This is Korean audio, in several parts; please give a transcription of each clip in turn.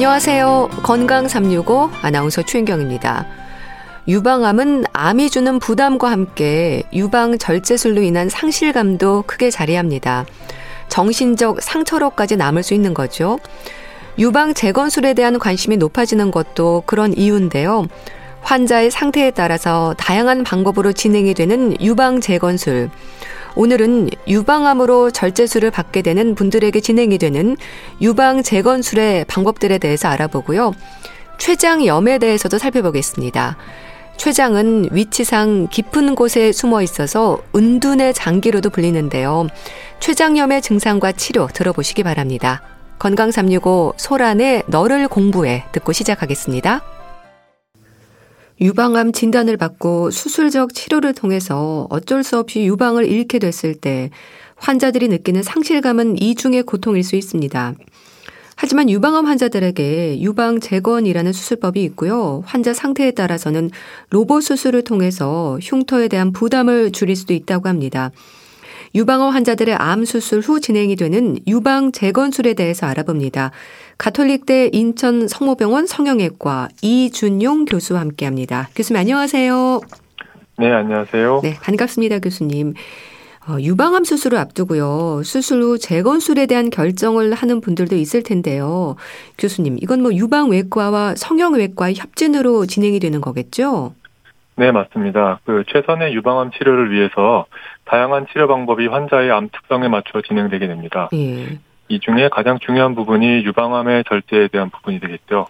안녕하세요. 건강 365 아나운서 최인경입니다. 유방암은 암이 주는 부담과 함께 유방 절제술로 인한 상실감도 크게 자리합니다. 정신적 상처로까지 남을 수 있는 거죠. 유방 재건술에 대한 관심이 높아지는 것도 그런 이유인데요. 환자의 상태에 따라서 다양한 방법으로 진행이 되는 유방 재건술. 오늘은 유방암으로 절제술을 받게 되는 분들에게 진행이 되는 유방 재건술의 방법들에 대해서 알아보고요. 췌장염에 대해서도 살펴보겠습니다. 췌장은 위치상 깊은 곳에 숨어 있어서 은둔의 장기로도 불리는데요. 췌장염의 증상과 치료 들어보시기 바랍니다. 건강 365 소란의 너를 공부해 듣고 시작하겠습니다. 유방암 진단을 받고 수술적 치료를 통해서 어쩔 수 없이 유방을 잃게 됐을 때 환자들이 느끼는 상실감은 이중의 고통일 수 있습니다. 하지만 유방암 환자들에게 유방 재건이라는 수술법이 있고요. 환자 상태에 따라서는 로봇 수술을 통해서 흉터에 대한 부담을 줄일 수도 있다고 합니다. 유방암 환자들의 암 수술 후 진행이 되는 유방 재건술에 대해서 알아봅니다. 가톨릭대 인천 성모병원 성형외과 이준용 교수와 함께 합니다. 교수님 안녕하세요. 네, 안녕하세요. 네, 반갑습니다, 교수님. 어, 유방암 수술을 앞두고요. 수술 후 재건술에 대한 결정을 하는 분들도 있을 텐데요. 교수님, 이건 뭐 유방외과와 성형외과의 협진으로 진행이 되는 거겠죠? 네, 맞습니다. 그 최선의 유방암 치료를 위해서 다양한 치료 방법이 환자의 암 특성에 맞춰 진행되게 됩니다. 예. 이 중에 가장 중요한 부분이 유방암의 절제에 대한 부분이 되겠죠.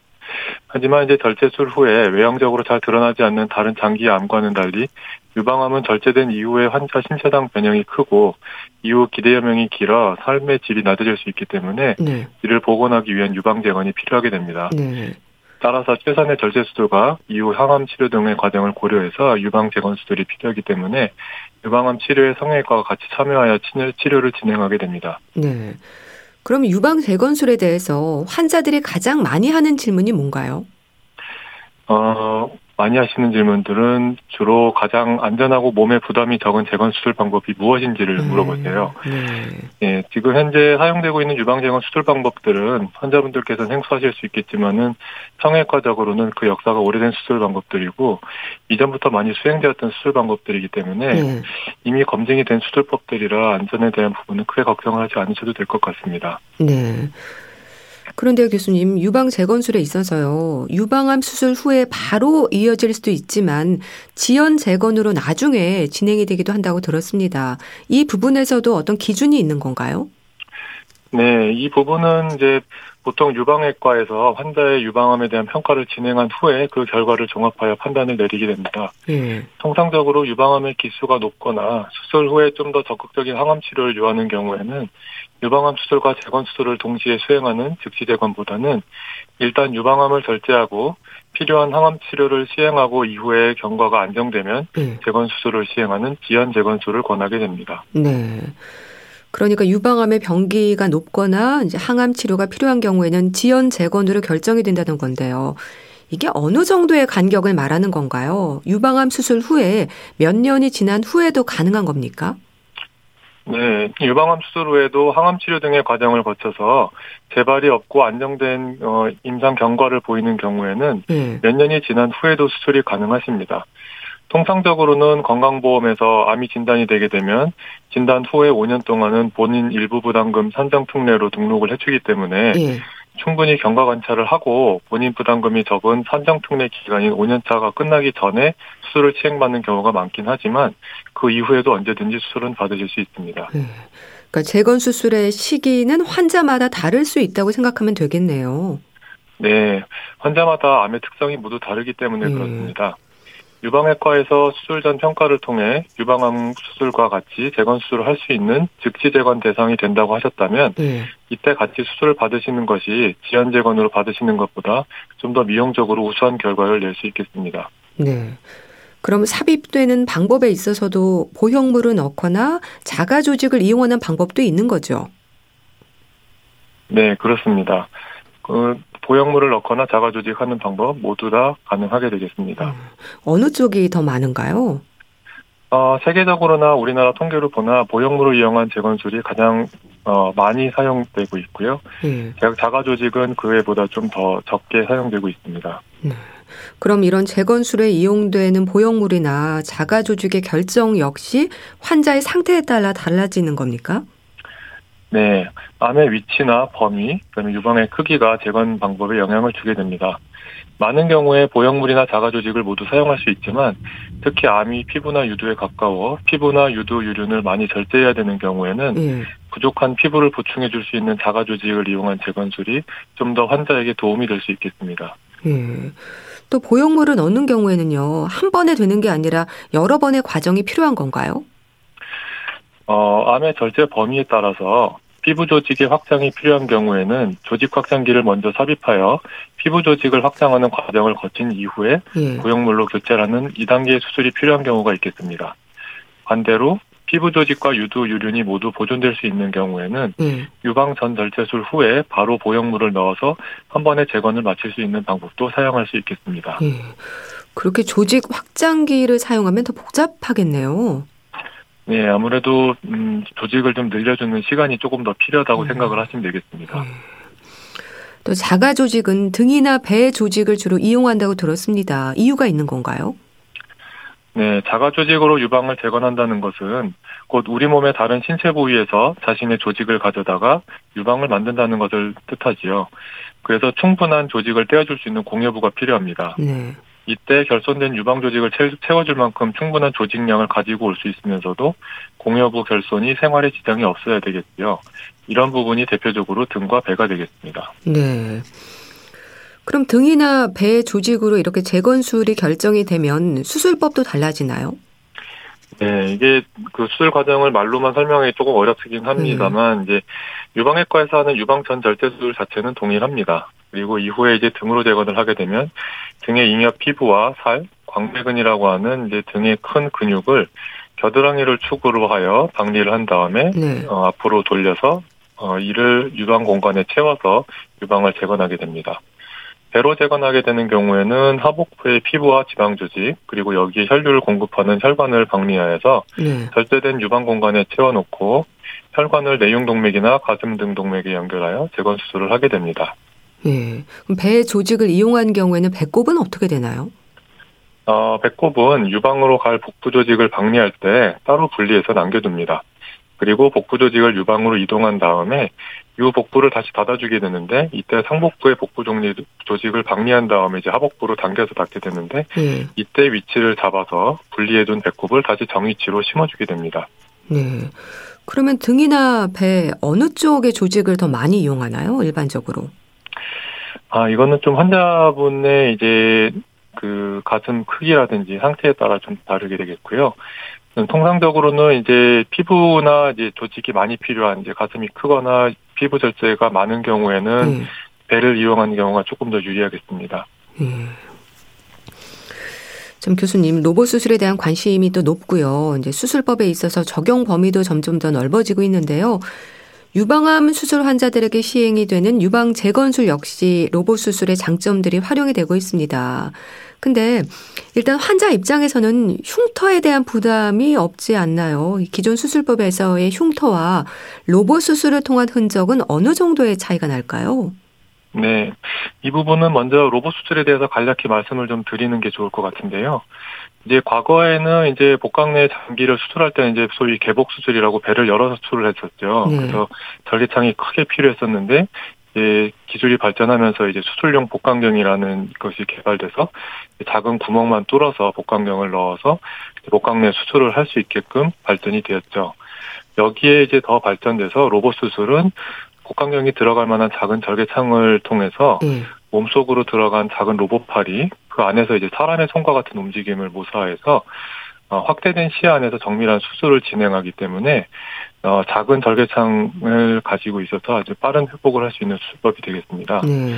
하지만 이제 절제술 후에 외형적으로 잘 드러나지 않는 다른 장기 암과는 달리 유방암은 절제된 이후에 환자 신체당 변형이 크고 이후 기대여명이 길어 삶의 질이 낮아질 수 있기 때문에 네. 이를 복원하기 위한 유방 재건이 필요하게 됩니다. 네. 따라서 최선의 절제 수술과 이후 항암 치료 등의 과정을 고려해서 유방 재건 수술이 필요하기 때문에 유방암 치료에 성형외과가 같이 참여하여 치료를 진행하게 됩니다. 네. 그럼 유방 재건술에 대해서 환자들이 가장 많이 하는 질문이 뭔가요? 어, 많이 하시는 질문들은 주로 가장 안전하고 몸에 부담이 적은 재건 수술 방법이 무엇인지를 음, 물어보세요. 네. 예, 지금 현재 사용되고 있는 유방 재건 수술 방법들은 환자분들께서 생소하실 수 있겠지만은 성형외과적으로는 그 역사가 오래된 수술 방법들이고 이전부터 많이 수행되었던 수술 방법들이기 때문에 네. 이미 검증이 된 수술법들이라 안전에 대한 부분은 크게 걱정을 하지 않으셔도 될 것 같습니다. 네. 그런데 교수님, 유방 재건술에 있어서요, 유방암 수술 후에 바로 이어질 수도 있지만, 지연 재건으로 나중에 진행이 되기도 한다고 들었습니다. 이 부분에서도 어떤 기준이 있는 건가요? 네, 이 부분은 이제 보통 유방외과에서 환자의 유방암에 대한 평가를 진행한 후에 그 결과를 종합하여 판단을 내리게 됩니다. 예. 통상적으로 유방암의 기수가 높거나 수술 후에 좀 더 적극적인 항암 치료를 요하는 경우에는 유방암 수술과 재건 수술을 동시에 수행하는 즉시 재건보다는 일단 유방암을 절제하고 필요한 항암 치료를 시행하고 이후에 경과가 안정되면 네. 재건 수술을 시행하는 지연 재건술을 권하게 됩니다. 네. 그러니까 유방암의 병기가 높거나 이제 항암 치료가 필요한 경우에는 지연 재건으로 결정이 된다는 건데요. 이게 어느 정도의 간격을 말하는 건가요? 유방암 수술 후에 몇 년이 지난 후에도 가능한 겁니까? 네, 유방암 수술 후에도 항암 치료 등의 과정을 거쳐서 재발이 없고 안정된 어, 임상 경과를 보이는 경우에는 네. 몇 년이 지난 후에도 수술이 가능하십니다. 통상적으로는 건강보험에서 암이 진단이 되게 되면 진단 후에 5년 동안은 본인 일부 부담금 산정 특례로 등록을 해주기 때문에 네. 충분히 경과 관찰을 하고 본인 부담금이 적은 산정 특례 기간인 5년차가 끝나기 전에 수술을 시행받는 경우가 많긴 하지만 그 이후에도 언제든지 수술은 받으실 수 있습니다. 네. 그러니까 재건 수술의 시기는 환자마다 다를 수 있다고 생각하면 되겠네요. 네, 환자마다 암의 특성이 모두 다르기 때문에 네. 그렇습니다. 유방외과에서 수술 전 평가를 통해 유방암 수술과 같이 재건 수술을 할 수 있는 즉시 재건 대상이 된다고 하셨다면 네. 이때 같이 수술을 받으시는 것이 지연 재건으로 받으시는 것보다 좀 더 미용적으로 우수한 결과를 낼 수 있겠습니다. 네. 그럼 삽입되는 방법에 있어서도 보형물을 넣거나 자가 조직을 이용하는 방법도 있는 거죠? 네, 그렇습니다. 그 보형물을 넣거나 자가 조직하는 방법 모두 다 가능하게 되겠습니다. 음, 어느 쪽이 더 많은가요? 어, 세계적으로나 우리나라 통계로 보나 보형물을 이용한 재건술이 가장 어, 많이 사용되고 있고요. 네. 자가 조직은 그 외보다 좀 더 적게 사용되고 있습니다. 네. 그럼 이런 재건술에 이용되는 보형물이나 자가 조직의 결정 역시 환자의 상태에 따라 달라지는 겁니까? 네, 암의 위치나 범위, 그다음에 유방의 크기가 재건 방법에 영향을 주게 됩니다. 많은 경우에 보형물이나 자가 조직을 모두 사용할 수 있지만 특히 암이 피부나 유두에 가까워 피부나 유두 유륜을 많이 절제해야 되는 경우에는 예. 부족한 피부를 보충해 줄 수 있는 자가 조직을 이용한 재건술이 좀 더 환자에게 도움이 될 수 있겠습니다. 예. 또 보형물을 넣는 경우에는요 한 번에 되는 게 아니라 여러 번의 과정이 필요한 건가요? 어, 암의 절제 범위에 따라서 피부 조직의 확장이 필요한 경우에는 조직 확장기를 먼저 삽입하여 피부 조직을 확장하는 과정을 거친 이후에 예. 보형물로 교체하는 2단계 수술이 필요한 경우가 있겠습니다. 반대로 피부 조직과 유두 유륜이 모두 보존될 수 있는 경우에는 예. 유방 전 절제술 후에 바로 보형물을 넣어서 한 번에 재건을 마칠 수 있는 방법도 사용할 수 있겠습니다. 예. 그렇게 조직 확장기를 사용하면 더 복잡하겠네요. 네, 아무래도 음, 조직을 좀 늘려주는 시간이 조금 더 필요하다고 음. 생각을 하시면 되겠습니다. 네. 또 자가 조직은 등이나 배 조직을 주로 이용한다고 들었습니다. 이유가 있는 건가요? 네, 자가 조직으로 유방을 재건한다는 것은 곧 우리 몸의 다른 신체 부위에서 자신의 조직을 가져다가 유방을 만든다는 것을 뜻하지요. 그래서 충분한 조직을 떼어줄 수 있는 공여부가 필요합니다. 네. 이때 결손된 유방 조직을 채워줄 만큼 충분한 조직량을 가지고 올 수 있으면서도 공여부 결손이 생활에 지장이 없어야 되겠고요. 이런 부분이 대표적으로 등과 배가 되겠습니다. 네. 그럼 등이나 배 조직으로 이렇게 재건술이 결정이 되면 수술법도 달라지나요? 네, 이게 그 수술 과정을 말로만 설명하기 조금 어렵긴 합니다만 네. 이제 유방외과에서 하는 유방 전 절제 수술 자체는 동일합니다. 그리고 이후에 이제 등으로 재건을 하게 되면 등의 잉여 피부와 살, 광배근이라고 하는 이제 등의 큰 근육을 겨드랑이를 축으로 하여 박리를 한 다음에 네. 어, 앞으로 돌려서 어, 이를 유방 공간에 채워서 유방을 재건하게 됩니다. 배로 재건하게 되는 경우에는 하복부의 피부와 지방 조직 그리고 여기에 혈류를 공급하는 혈관을 박리하여서 네. 절제된 유방 공간에 채워놓고 혈관을 내용 동맥이나 가슴 등 동맥에 연결하여 재건 수술을 하게 됩니다. 예. 그럼 배 조직을 이용한 경우에는 배꼽은 어떻게 되나요? 어, 배꼽은 유방으로 갈 복부 조직을 박리할 때 따로 분리해서 남겨둡니다. 그리고 복부 조직을 유방으로 이동한 다음에 유 복부를 다시 닫아주게 되는데 이때 상복부의 복부 종리 조직을 박리한 다음에 이제 하복부로 당겨서 닫게 되는데 네. 이때 위치를 잡아서 분리해둔 배꼽을 다시 정위치로 심어주게 됩니다. 네. 그러면 등이나 배 어느 쪽의 조직을 더 많이 이용하나요? 일반적으로? 아, 이거는 좀 환자분의 이제 그 가슴 크기라든지 상태에 따라 좀 다르게 되겠고요. 통상적으로는 이제 피부나 이제 조직이 많이 필요한 이제 가슴이 크거나 피부 절제가 많은 경우에는 음. 배를 이용하는 경우가 조금 더 유리하겠습니다. 음. 참 교수님 로봇 수술에 대한 관심이 또 높고요. 이제 수술법에 있어서 적용 범위도 점점 더 넓어지고 있는데요. 유방암 수술 환자들에게 시행이 되는 유방 재건술 역시 로봇 수술의 장점들이 활용이 되고 있습니다. 근데 일단 환자 입장에서는 흉터에 대한 부담이 없지 않나요? 기존 수술법에서의 흉터와 로봇 수술을 통한 흔적은 어느 정도의 차이가 날까요? 네. 이 부분은 먼저 로봇 수술에 대해서 간략히 말씀을 좀 드리는 게 좋을 것 같은데요. 이제 과거에는 이제 복강 내 장기를 수술할 때는 이제 소위 개복 수술이라고 배를 열어서 수술을 했었죠. 네. 그래서 절개창이 크게 필요했었는데 이제 기술이 발전하면서 이제 수술용 복강경이라는 것이 개발돼서 작은 구멍만 뚫어서 복강경을 넣어서 복강내 수술을 할 수 있게끔 발전이 되었죠. 여기에 이제 더 발전돼서 로봇 수술은 복강경이 들어갈 만한 작은 절개창을 통해서 네. 몸속으로 들어간 작은 로봇팔이 그 안에서 이제 사람의 손과 같은 움직임을 모사해서 어, 확대된 시야 안에서 정밀한 수술을 진행하기 때문에 어, 작은 절개창을 가지고 있어서 아주 빠른 회복을 할 수 있는 수술법이 되겠습니다. 네.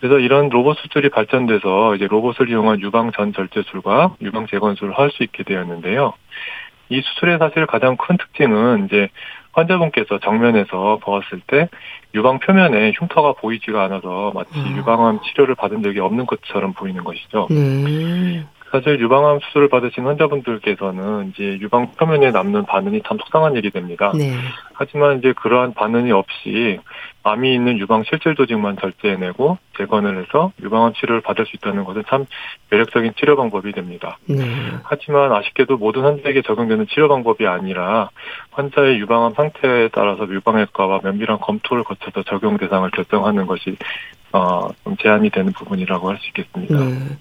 그래서 이런 로봇 수술이 발전돼서 이제 로봇을 이용한 유방 전 절제술과 유방 재건술을 할 수 있게 되었는데요. 이 수술의 사실 가장 큰 특징은 이제 환자분께서 정면에서 보았을 때 유방 표면에 흉터가 보이지가 않아서 마치 아. 유방암 치료를 받은 적이 없는 것처럼 보이는 것이죠. 네. 사실 유방암 수술을 받으신 환자분들께서는 이제 유방 표면에 남는 반응이 참 속상한 일이 됩니다. 네. 하지만 이제 그러한 반응이 없이 암이 있는 유방 실질 조직만 절제해내고 재건을 해서 유방암 치료를 받을 수 있다는 것은 참 매력적인 치료 방법이 됩니다. 네. 하지만 아쉽게도 모든 환자에게 적용되는 치료 방법이 아니라 환자의 유방암 상태에 따라서 유방외과와 면밀한 검토를 거쳐서 적용 대상을 결정하는 것이 어, 좀 제한이 되는 부분이라고 할 수 있겠습니다. 네.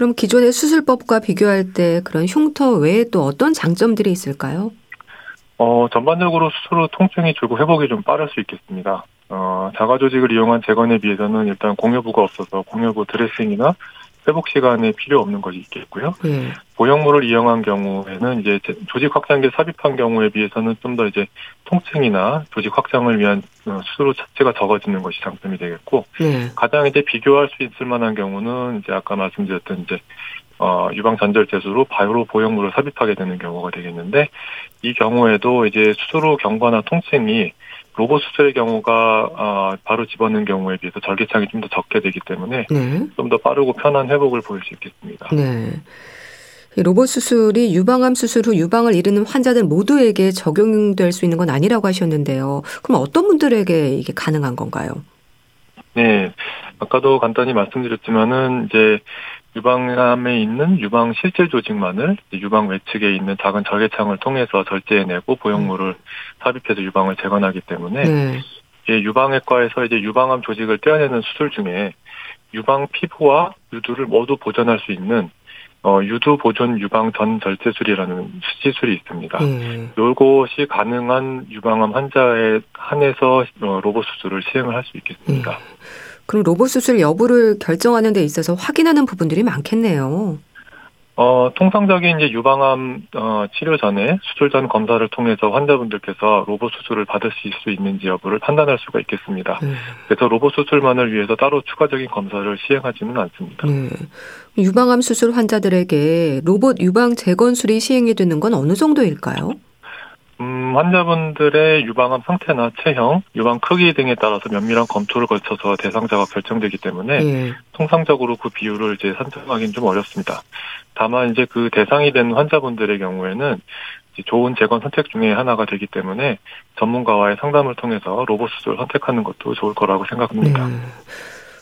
그럼 기존의 수술법과 비교할 때 그런 흉터 외에 또 어떤 장점들이 있을까요? 어, 전반적으로 수술 후 통증이 줄고 회복이 좀 빠를 수 있겠습니다. 어, 자가 조직을 이용한 재건에 비해서는 일단 공여부가 없어서 공여부 드레싱이나 회복 시간에 필요 없는 것이 있겠고요. 네. 보형물을 이용한 경우에는 이제 조직 확장기 삽입한 경우에 비해서는 좀 더 이제 통증이나 조직 확장을 위한 어, 수술 자체가 적어지는 것이 장점이 되겠고 네. 가장 이제 비교할 수 있을 만한 경우는 이제 아까 말씀드렸던 이제 어, 유방 전절 제수로 바이오로 보형물을 삽입하게 되는 경우가 되겠는데 이 경우에도 이제 수술 후 경과나 통증이 로봇 수술의 경우가 어, 바로 집어넣는 경우에 비해서 절개창이 좀 더 적게 되기 때문에 네. 좀더 빠르고 편한 회복을 보일 수 있겠습니다. 네. 로봇 수술이 유방암 수술 후 유방을 잃는 환자들 모두에게 적용될 수 있는 건 아니라고 하셨는데요. 그럼 어떤 분들에게 이게 가능한 건가요? 네. 아까도 간단히 말씀드렸지만은 이제 유방암에 있는 유방 실질 조직만을 유방 외측에 있는 작은 절개창을 통해서 절제해내고 보형물을 삽입해서 유방을 재건하기 때문에 네. 유방외과에서 이제 유방암 조직을 떼어내는 수술 중에 유방 피부와 유두를 모두 보존할 수 있는 어, 유두 보존 유방 전 절제술이라는 시술이 있습니다. 음. 이것이 가능한 유방암 환자에 한해서 어, 로봇 수술을 시행을 할 수 있겠습니다. 음. 그럼 로봇 수술 여부를 결정하는 데 있어서 확인하는 부분들이 많겠네요. 어, 통상적인 이제 유방암 어, 치료 전에 수술 전 검사를 통해서 환자분들께서 로봇 수술을 받으실 수 있는지 여부를 판단할 수가 있겠습니다. 음. 그래서 로봇 수술만을 위해서 따로 추가적인 검사를 시행하지는 않습니다. 음. 유방암 수술 환자들에게 로봇 유방 재건술이 시행이 되는 건 어느 정도일까요? 음, 환자분들의 유방암 상태나 체형, 유방 크기 등에 따라서 면밀한 검토를 거쳐서 대상자가 결정되기 때문에 예. 통상적으로 그 비율을 이제 산정하기는 좀 어렵습니다. 다만 이제 그 대상이 된 환자분들의 경우에는 좋은 재건 선택 중에 하나가 되기 때문에 전문가와의 상담을 통해서 로봇 수술을 선택하는 것도 좋을 거라고 생각합니다. 네.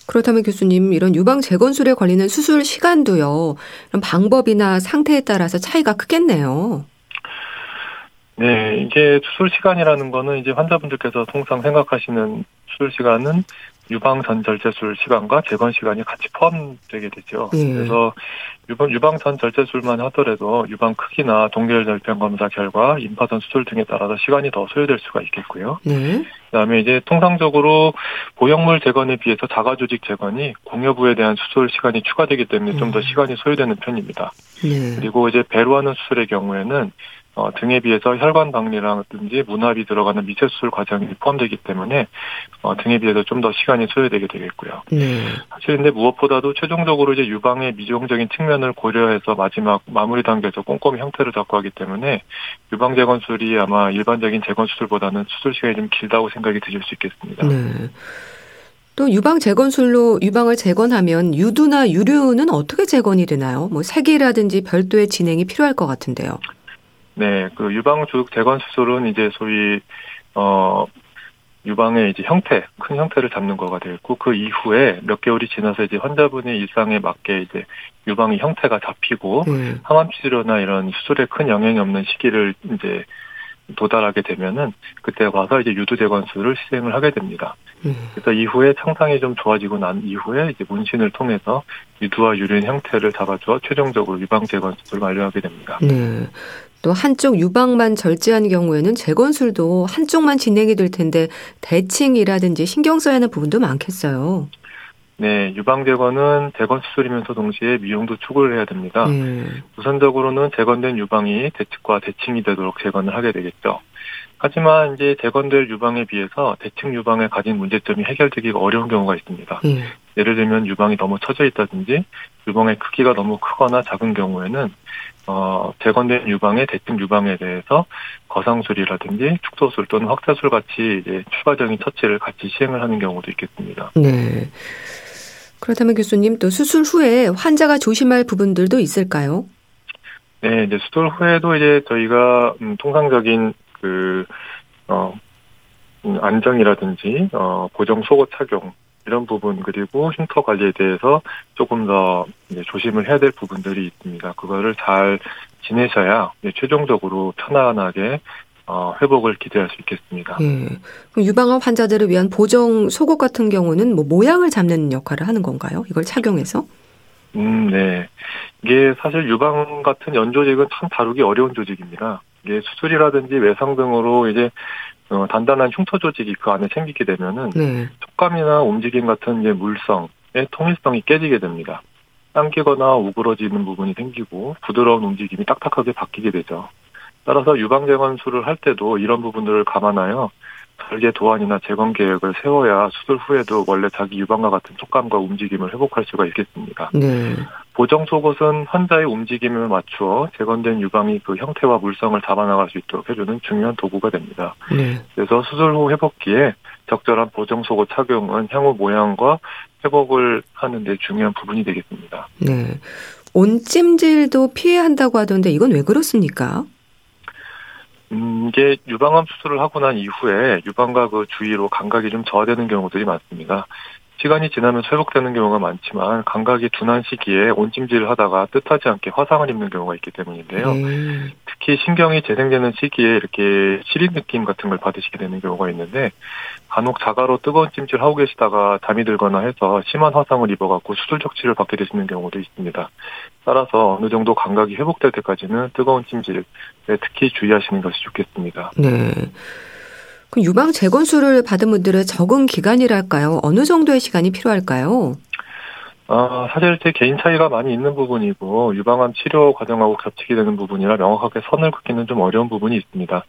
그렇다면 교수님 이런 유방 재건술에 걸리는 수술 시간도요. 이런 방법이나 상태에 따라서 차이가 크겠네요. 네, 이게 수술 시간이라는 거는 이제 환자분들께서 통상 생각하시는 수술 시간은 유방 전절제술 시간과 재건 시간이 같이 포함되게 되죠. 예. 그래서 유방 유방 전절제술만 하더라도 유방 크기나 동결 절편 검사 결과 임파선 수술 등에 따라서 시간이 더 소요될 수가 있겠고요. 예. 그다음에 이제 통상적으로 보형물 재건에 비해서 자가 조직 재건이 공여부에 대한 수술 시간이 추가되기 때문에 음. 좀더 시간이 소요되는 편입니다. 예. 그리고 이제 배로 하는 수술의 경우에는 어, 등에 비해서 혈관 박리라든지 문합이 들어가는 미세 수술 과정이 포함되기 때문에 어, 등에 비해서 좀 더 시간이 소요되게 되겠고요. 네. 사실 근데 무엇보다도 최종적으로 이제 유방의 미용적인 측면을 고려해서 마지막 마무리 단계에서 꼼꼼히 형태를 잡고 하기 때문에 유방 재건술이 아마 일반적인 재건 수술보다는 수술 시간이 좀 길다고 생각이 드실 수 있겠습니다. 네. 또 유방 재건술로 유방을 재건하면 유두나 유류는 어떻게 재건이 되나요? 뭐 세기라든지 별도의 진행이 필요할 것 같은데요. 네, 그 유방주둑 재건 수술은 이제 소위 어 유방의 이제 형태, 큰 형태를 잡는 거가 되겠고 그 이후에 몇 개월이 지나서 이제 환자분의 일상에 맞게 이제 유방의 형태가 잡히고 음. 항암 치료나 이런 수술에 큰 영향이 없는 시기를 이제 도달하게 되면은 그때 와서 이제 유두 재건술을 시행을 하게 됩니다. 음. 그래서 이후에 창상이 좀 좋아지고 난 이후에 이제 문신을 통해서 유두와 유린 형태를 잡아줘 최종적으로 유방 재건술을 완료하게 됩니다. 네. 또 한쪽 유방만 절제한 경우에는 재건술도 한쪽만 진행이 될 텐데 대칭이라든지 신경 써야 하는 부분도 많겠어요. 네, 유방 재건은 재건 수술이면서 동시에 미용도 추구를 해야 됩니다. 음. 우선적으로는 재건된 유방이 대측과 대칭이 되도록 재건을 하게 되겠죠. 하지만 이제 재건될 유방에 비해서 대칭 유방에 가진 문제점이 해결되기가 어려운 경우가 있습니다. 음. 예를 들면 유방이 너무 처져 있다든지 유방의 크기가 너무 크거나 작은 경우에는 어, 재건된 유방의 대칭 유방에 대해서 거상술이라든지 축소술 또는 확대술 같이 이제 추가적인 처치를 같이 시행을 하는 경우도 있겠습니다. 네. 그렇다면 교수님 또 수술 후에 환자가 조심할 부분들도 있을까요? 네, 이제 수술 후에도 이제 저희가 음, 통상적인 그 어, 음, 안정이라든지 어, 고정 속옷 착용 이런 부분 그리고 흉터 관리에 대해서 조금 더 조심을 해야 될 부분들이 있습니다. 그거를 잘 지내셔야 최종적으로 편안하게 어, 회복을 기대할 수 있겠습니다. 예. 그럼 유방암 환자들을 위한 보정 속옷 같은 경우는 뭐 모양을 잡는 역할을 하는 건가요? 이걸 착용해서? 음, 네. 이게 사실 유방 같은 연조직은 참 다루기 어려운 조직입니다. 이게 수술이라든지 외상 등으로 이제 어, 단단한 흉터 조직이 그 안에 생기게 되면은 네. 촉감이나 움직임 같은 이제 물성의 통일성이 깨지게 됩니다. 당기거나 우그러지는 부분이 생기고 부드러운 움직임이 딱딱하게 바뀌게 되죠. 따라서 유방재건 수를 할 때도 이런 부분들을 감안하여 별개 도안이나 재건 계획을 세워야 수술 후에도 원래 자기 유방과 같은 촉감과 움직임을 회복할 수가 있겠습니다. 네. 보정 속옷은 환자의 움직임을 맞추어 재건된 유방이 그 형태와 물성을 잡아나갈 수 있도록 해주는 중요한 도구가 됩니다. 네. 그래서 수술 후 회복기에 적절한 보정 속옷 착용은 향후 모양과 회복을 하는 데 중요한 부분이 되겠습니다. 네. 온찜질도 피해야 한다고 하던데 이건 왜 그렇습니까? 음, 이게 유방암 수술을 하고 난 이후에 유방과 그 주위로 감각이 좀 저하되는 경우들이 많습니다. 시간이 지나면 회복되는 경우가 많지만 감각이 둔한 시기에 온찜질을 하다가 뜻하지 않게 화상을 입는 경우가 있기 때문인데요. 네. 특히 신경이 재생되는 시기에 이렇게 시린 느낌 같은 걸 받으시게 되는 경우가 있는데 간혹 자가로 뜨거운 찜질 하고 계시다가 잠이 들거나 해서 심한 화상을 입어갖고 수술 적치를 받게 되시는 경우도 있습니다. 따라서 어느 정도 감각이 회복될 때까지는 뜨거운 찜질에 특히 주의하시는 것이 좋겠습니다. 네. 그 유방 재건수를 받은 분들의 적응 기간이랄까요? 어느 정도의 시간이 필요할까요? 아, 사실 제 개인 차이가 많이 있는 부분이고 유방암 치료 과정하고 겹치게 되는 부분이라 명확하게 선을 긋기는 좀 어려운 부분이 있습니다.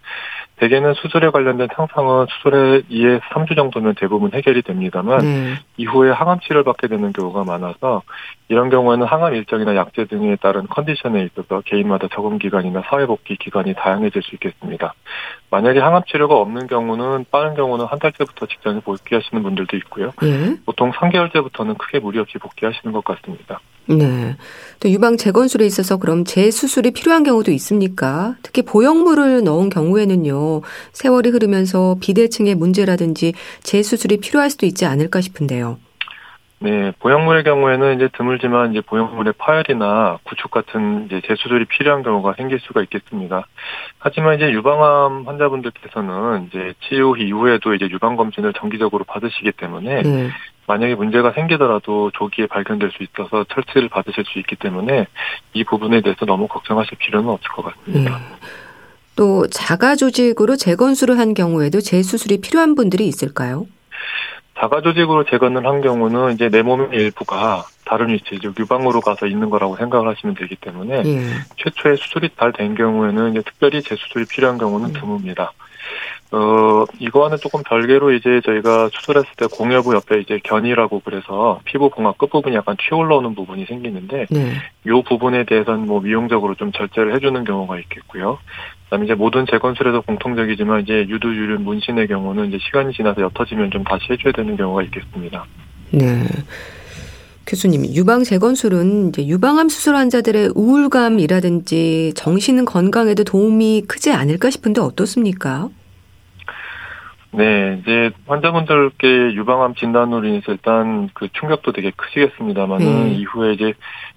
대개는 수술에 관련된 상상은 수술에 2에서 3주 정도면 대부분 해결이 됩니다만 네. 이후에 항암 치료를 받게 되는 경우가 많아서 이런 경우에는 항암 일정이나 약제 등에 따른 컨디션에 있어서 개인마다 적응 기간이나 사회복귀 기간이 다양해질 수 있겠습니다. 만약에 항암 치료가 없는 경우는 빠른 경우는 한 달째부터 직장에 복귀하시는 분들도 있고요. 네. 보통 3개월째부터는 크게 무리 없이 복귀하시는 것 같습니다. 네. 또 유방 재건술에 있어서 그럼 재수술이 필요한 경우도 있습니까? 특히 보형물을 넣은 경우에는요, 세월이 흐르면서 비대칭의 문제라든지 재수술이 필요할 수도 있지 않을까 싶은데요. 네, 보형물의 경우에는 이제 드물지만 이제 보형물의 파열이나 구축 같은 이제 재수술이 필요한 경우가 생길 수가 있겠습니다. 하지만 이제 유방암 환자분들께서는 이제 치료 이후에도 이제 유방 검진을 정기적으로 받으시기 때문에 네. 만약에 문제가 생기더라도 조기에 발견될 수 있어서 처치를 받으실 수 있기 때문에 이 부분에 대해서 너무 걱정하실 필요는 없을 것 같습니다. 네. 또 자가 조직으로 재건수를 한 경우에도 재수술이 필요한 분들이 있을까요? 자가 조직으로 재건을 한 경우는 이제 내 몸의 일부가 다른 위치, 즉 유방으로 가서 있는 거라고 생각을 하시면 되기 때문에 예. 최초에 수술이 잘 된 경우에는 이제 특별히 재수술이 필요한 경우는 음. 드뭅니다. 어, 이거와는 조금 별개로 이제 저희가 수술했을 때 공여부 옆에 이제 견이라고 그래서 피부 봉합 끝부분이 약간 튀어 올라오는 부분이 생기는데, 네. 요 부분에 대해서는 뭐 미용적으로 좀 절제를 해주는 경우가 있겠고요. 그다음에 이제 모든 재건술에도 공통적이지만 이제 유두유륜 문신의 경우는 이제 시간이 지나서 옅어지면 좀 다시 해줘야 되는 경우가 있겠습니다. 네. 교수님, 유방 재건술은 이제 유방암 수술 환자들의 우울감이라든지 정신 건강에도 도움이 크지 않을까 싶은데 어떻습니까? 네, 이제 환자분들께 유방암 진단으로 인해서 일단 그 충격도 되게 크시겠습니다만은 음. 이후에 이제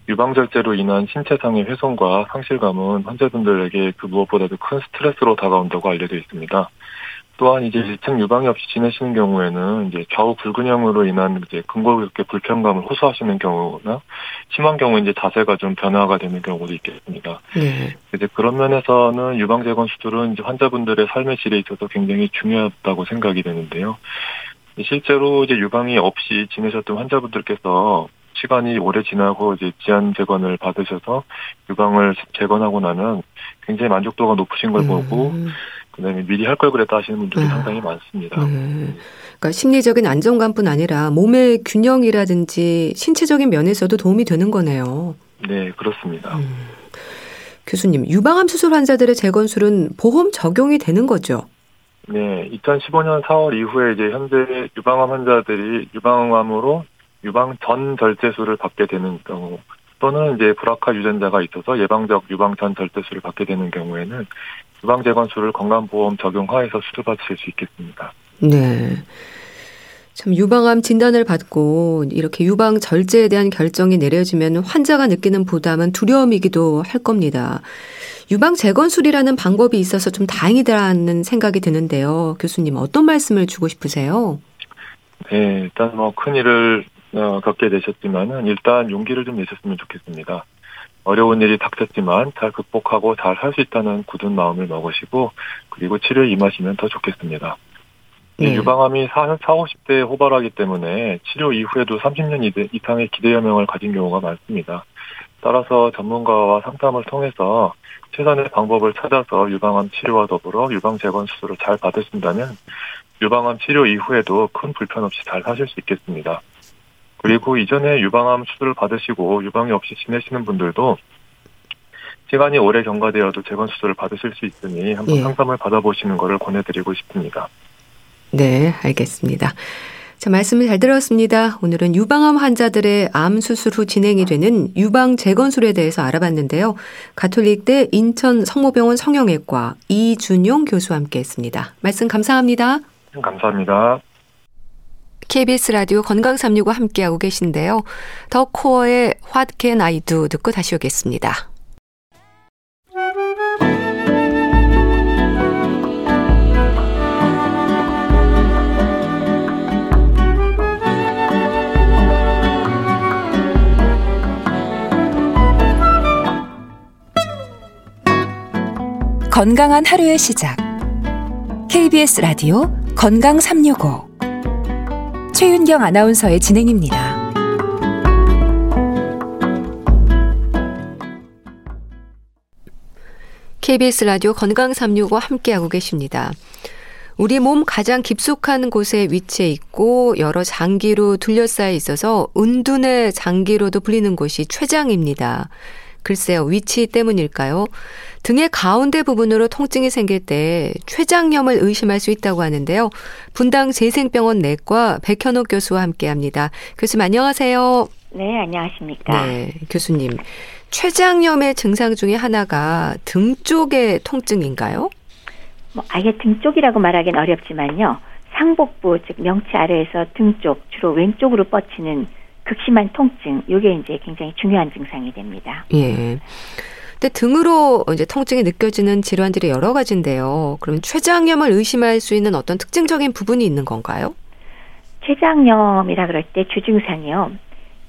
유방절제로 인한 신체상의 훼손과 상실감은 환자분들에게 그 무엇보다도 큰 스트레스로 다가온다고 알려져 있습니다. 또한 이제 일층 유방이 없이 지내시는 경우에는 이제 좌우 불균형으로 인한 이제 근골격계 불편감을 호소하시는 경우나 심한 경우 이제 자세가 좀 변화가 되는 경우도 있겠습니다. 네. 이제 그런 면에서는 유방 재건 수술은 이제 환자분들의 삶의 질에 있어서 굉장히 중요하다고 생각이 되는데요. 실제로 이제 유방이 없이 지내셨던 환자분들께서 시간이 오래 지나고 이제 지안 재건을 받으셔서 유방을 재건하고 나면 굉장히 만족도가 높으신 걸 음. 보고 그다음에 미리 할 걸 그랬다 하시는 분들이 아. 상당히 많습니다. 음. 그러니까 심리적인 안정감뿐 아니라 몸의 균형이라든지 신체적인 면에서도 도움이 되는 거네요. 네, 그렇습니다. 음. 교수님, 유방암 수술 환자들의 재건술은 보험 적용이 되는 거죠? 네, 2015년 4월 이후에 이제 현재 유방암 환자들이 유방암으로 유방 전 절제술을 받게 되는 경우 또는 이제 불악화 유전자가 있어서 예방적 유방 전 절제술을 받게 되는 경우에는 유방재건술을 건강보험 적용하에서 수술받으실 수 있겠습니다. 네. 참 유방암 진단을 받고 이렇게 유방 절제에 대한 결정이 내려지면 환자가 느끼는 부담은 두려움이기도 할 겁니다. 유방 재건술이라는 방법이 있어서 좀 다행이다라는 생각이 드는데요. 교수님 어떤 말씀을 주고 싶으세요? 네, 일단 뭐 큰일을 어, 겪게 되셨지만은 일단 용기를 좀 내셨으면 좋겠습니다. 어려운 일이 닥쳤지만 잘 극복하고 잘 할 수 있다는 굳은 마음을 먹으시고 그리고 치료에 임하시면 더 좋겠습니다. 네. 유방암이 4, 4, 50대에 호발하기 때문에 치료 이후에도 30년 이상의 기대여명을 가진 경우가 많습니다. 따라서 전문가와 상담을 통해서 최선의 방법을 찾아서 유방암 치료와 더불어 유방 재건 수술을 잘 받으신다면 유방암 치료 이후에도 큰 불편 없이 잘 하실 수 있겠습니다. 그리고 이전에 유방암 수술을 받으시고 유방이 없이 지내시는 분들도 시간이 오래 경과되어도 재건 수술을 받으실 수 있으니 한번 예. 상담을 받아보시는 것을 권해드리고 싶습니다. 네, 알겠습니다. 자, 말씀을 잘 들었습니다. 오늘은 유방암 환자들의 암 수술 후 진행이 되는 유방 재건술에 대해서 알아봤는데요. 가톨릭대 인천 성모병원 성형외과 이준용 교수와 함께 했습니다. 말씀 감사합니다. 감사합니다. KBS 라디오 건강 365 함께하고 계신데요. 더 코어의 What Can I Do 듣고 다시 오겠습니다. 건강한 하루의 시작. KBS 라디오 건강 365. 최윤경 아나운서의 진행입니다. KBS 라디오 건강 365 함께하고 계십니다. 우리 몸 가장 깊숙한 곳에 위치해 있고 여러 장기로 둘러싸여 있어서 은둔의 장기로도 불리는 곳이 췌장입니다. 글쎄요, 위치 때문일까요? 등의 가운데 부분으로 통증이 생길 때 췌장염을 의심할 수 있다고 하는데요. 분당 재생병원 내과 백현옥 교수와 함께 합니다. 교수님 안녕하세요. 네, 안녕하십니까. 네, 교수님. 췌장염의 증상 중에 하나가 등 쪽의 통증인가요? 뭐 아예 등 쪽이라고 말하기는 어렵지만요. 상복부 즉 명치 아래에서 등 쪽 주로 왼쪽으로 뻗치는 극심한 통증, 이게 이제 굉장히 중요한 증상이 됩니다. 예. 근데 등으로 이제 통증이 느껴지는 질환들이 여러 가지인데요. 그럼 췌장염을 의심할 수 있는 어떤 특징적인 부분이 있는 건가요? 췌장염이라 그럴 때 주증상이요.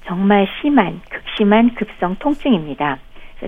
정말 심한, 극심한 급성 통증입니다.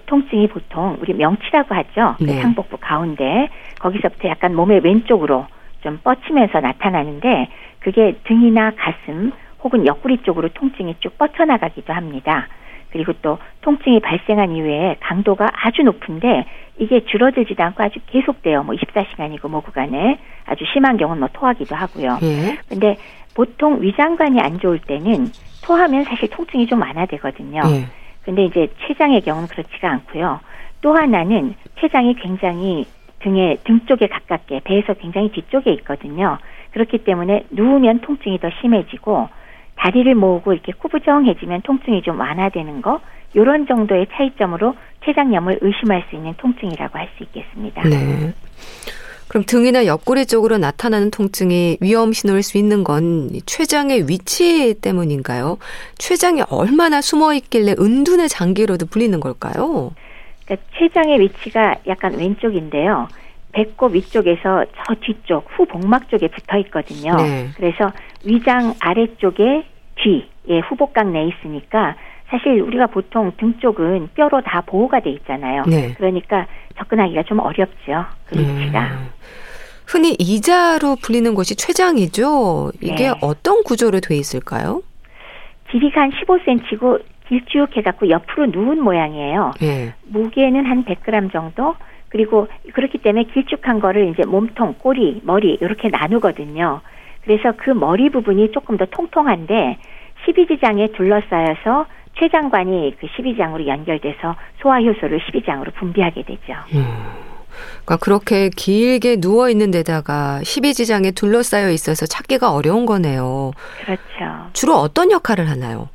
통증이 보통 우리 명치라고 하죠. 그 네. 상복부 가운데 거기서부터 약간 몸의 왼쪽으로 좀 뻗치면서 나타나는데 그게 등이나 가슴 혹은 옆구리 쪽으로 통증이 쭉 뻗쳐나가기도 합니다. 그리고 또 통증이 발생한 이후에 강도가 아주 높은데 이게 줄어들지도 않고 아주 계속돼요. 뭐 24시간이고 뭐 구간에 아주 심한 경우는 뭐 토하기도 하고요. 예. 근데 보통 위장관이 안 좋을 때는 토하면 사실 통증이 좀 완화되거든요. 예. 근데 이제 췌장의 경우는 그렇지가 않고요. 또 하나는 췌장이 굉장히 등에 등 쪽에 가깝게 배에서 굉장히 뒤쪽에 있거든요. 그렇기 때문에 누우면 통증이 더 심해지고 다리를 모으고 이렇게 구부정해지면 통증이 좀 완화되는 거 이런 정도의 차이점으로 췌장염을 의심할 수 있는 통증이라고 할 수 있겠습니다. 네. 그럼 등이나 옆구리 쪽으로 나타나는 통증이 위험 신호일 수 있는 건 췌장의 위치 때문인가요? 췌장이 얼마나 숨어 있길래 은둔의 장기로도 불리는 걸까요? 그러니까 췌장의 위치가 약간 왼쪽인데요. 배꼽 위쪽에서 저 뒤쪽 후 복막 쪽에 붙어 있거든요. 네. 그래서 위장 아래쪽에 뒤, 예, 후복각 내에 있으니까 사실 우리가 보통 등 쪽은 뼈로 다 보호가 돼 있잖아요. 네. 그러니까 접근하기가 좀 어렵죠. 그 위치가. 음. 흔히 이자로 불리는 곳이 췌장이죠. 이게 네. 어떤 구조로 돼 있을까요? 길이가 한 15cm고 길쭉 해갖고 옆으로 누운 모양이에요. 네. 무게는 한 100g 정도. 그리고 그렇기 때문에 길쭉한 거를 이제 몸통, 꼬리, 머리 이렇게 나누거든요. 그래서 그 머리 부분이 조금 더 통통한데 12지장에 둘러싸여서 췌장관이 그 12지장으로 연결돼서 소화 효소를 12지장으로 분비하게 되죠. 음. 그러니까 그렇게 길게 누워 있는 데다가 십이지장에 둘러싸여 있어서 찾기가 어려운 거네요. 그렇죠. 주로 어떤 역할을 하나요?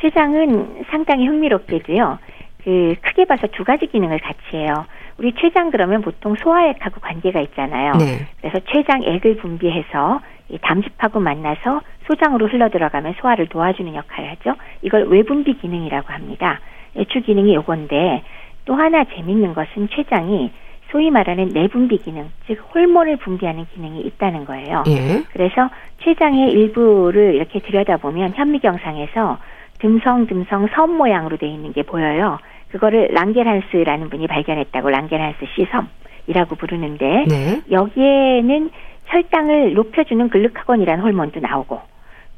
췌장은 상당히 흥미롭게도요. 그 크게 봐서 두 가지 기능을 같이 해요. 우리 췌장 그러면 보통 소화액하고 관계가 있잖아요. 네. 그래서 췌장액을 분비해서 이 담즙하고 만나서 소장으로 흘러 들어가면 소화를 도와주는 역할을 하죠. 이걸 외분비 기능이라고 합니다. 주 기능이 요건데 또 하나 재밌는 것은 췌장이 소위 말하는 내분비 기능, 즉 호르몬을 분비하는 기능이 있다는 거예요. 예. 그래서 췌장의 일부를 이렇게 들여다보면 현미경상에서 듬성듬성 섬 모양으로 되어 있는 게 보여요. 그거를 랑게란스라는 분이 발견했다고 랑게란스 시섬이라고 부르는데 네. 여기에는 혈당을 높여주는 글루카곤이라는 호르몬도 나오고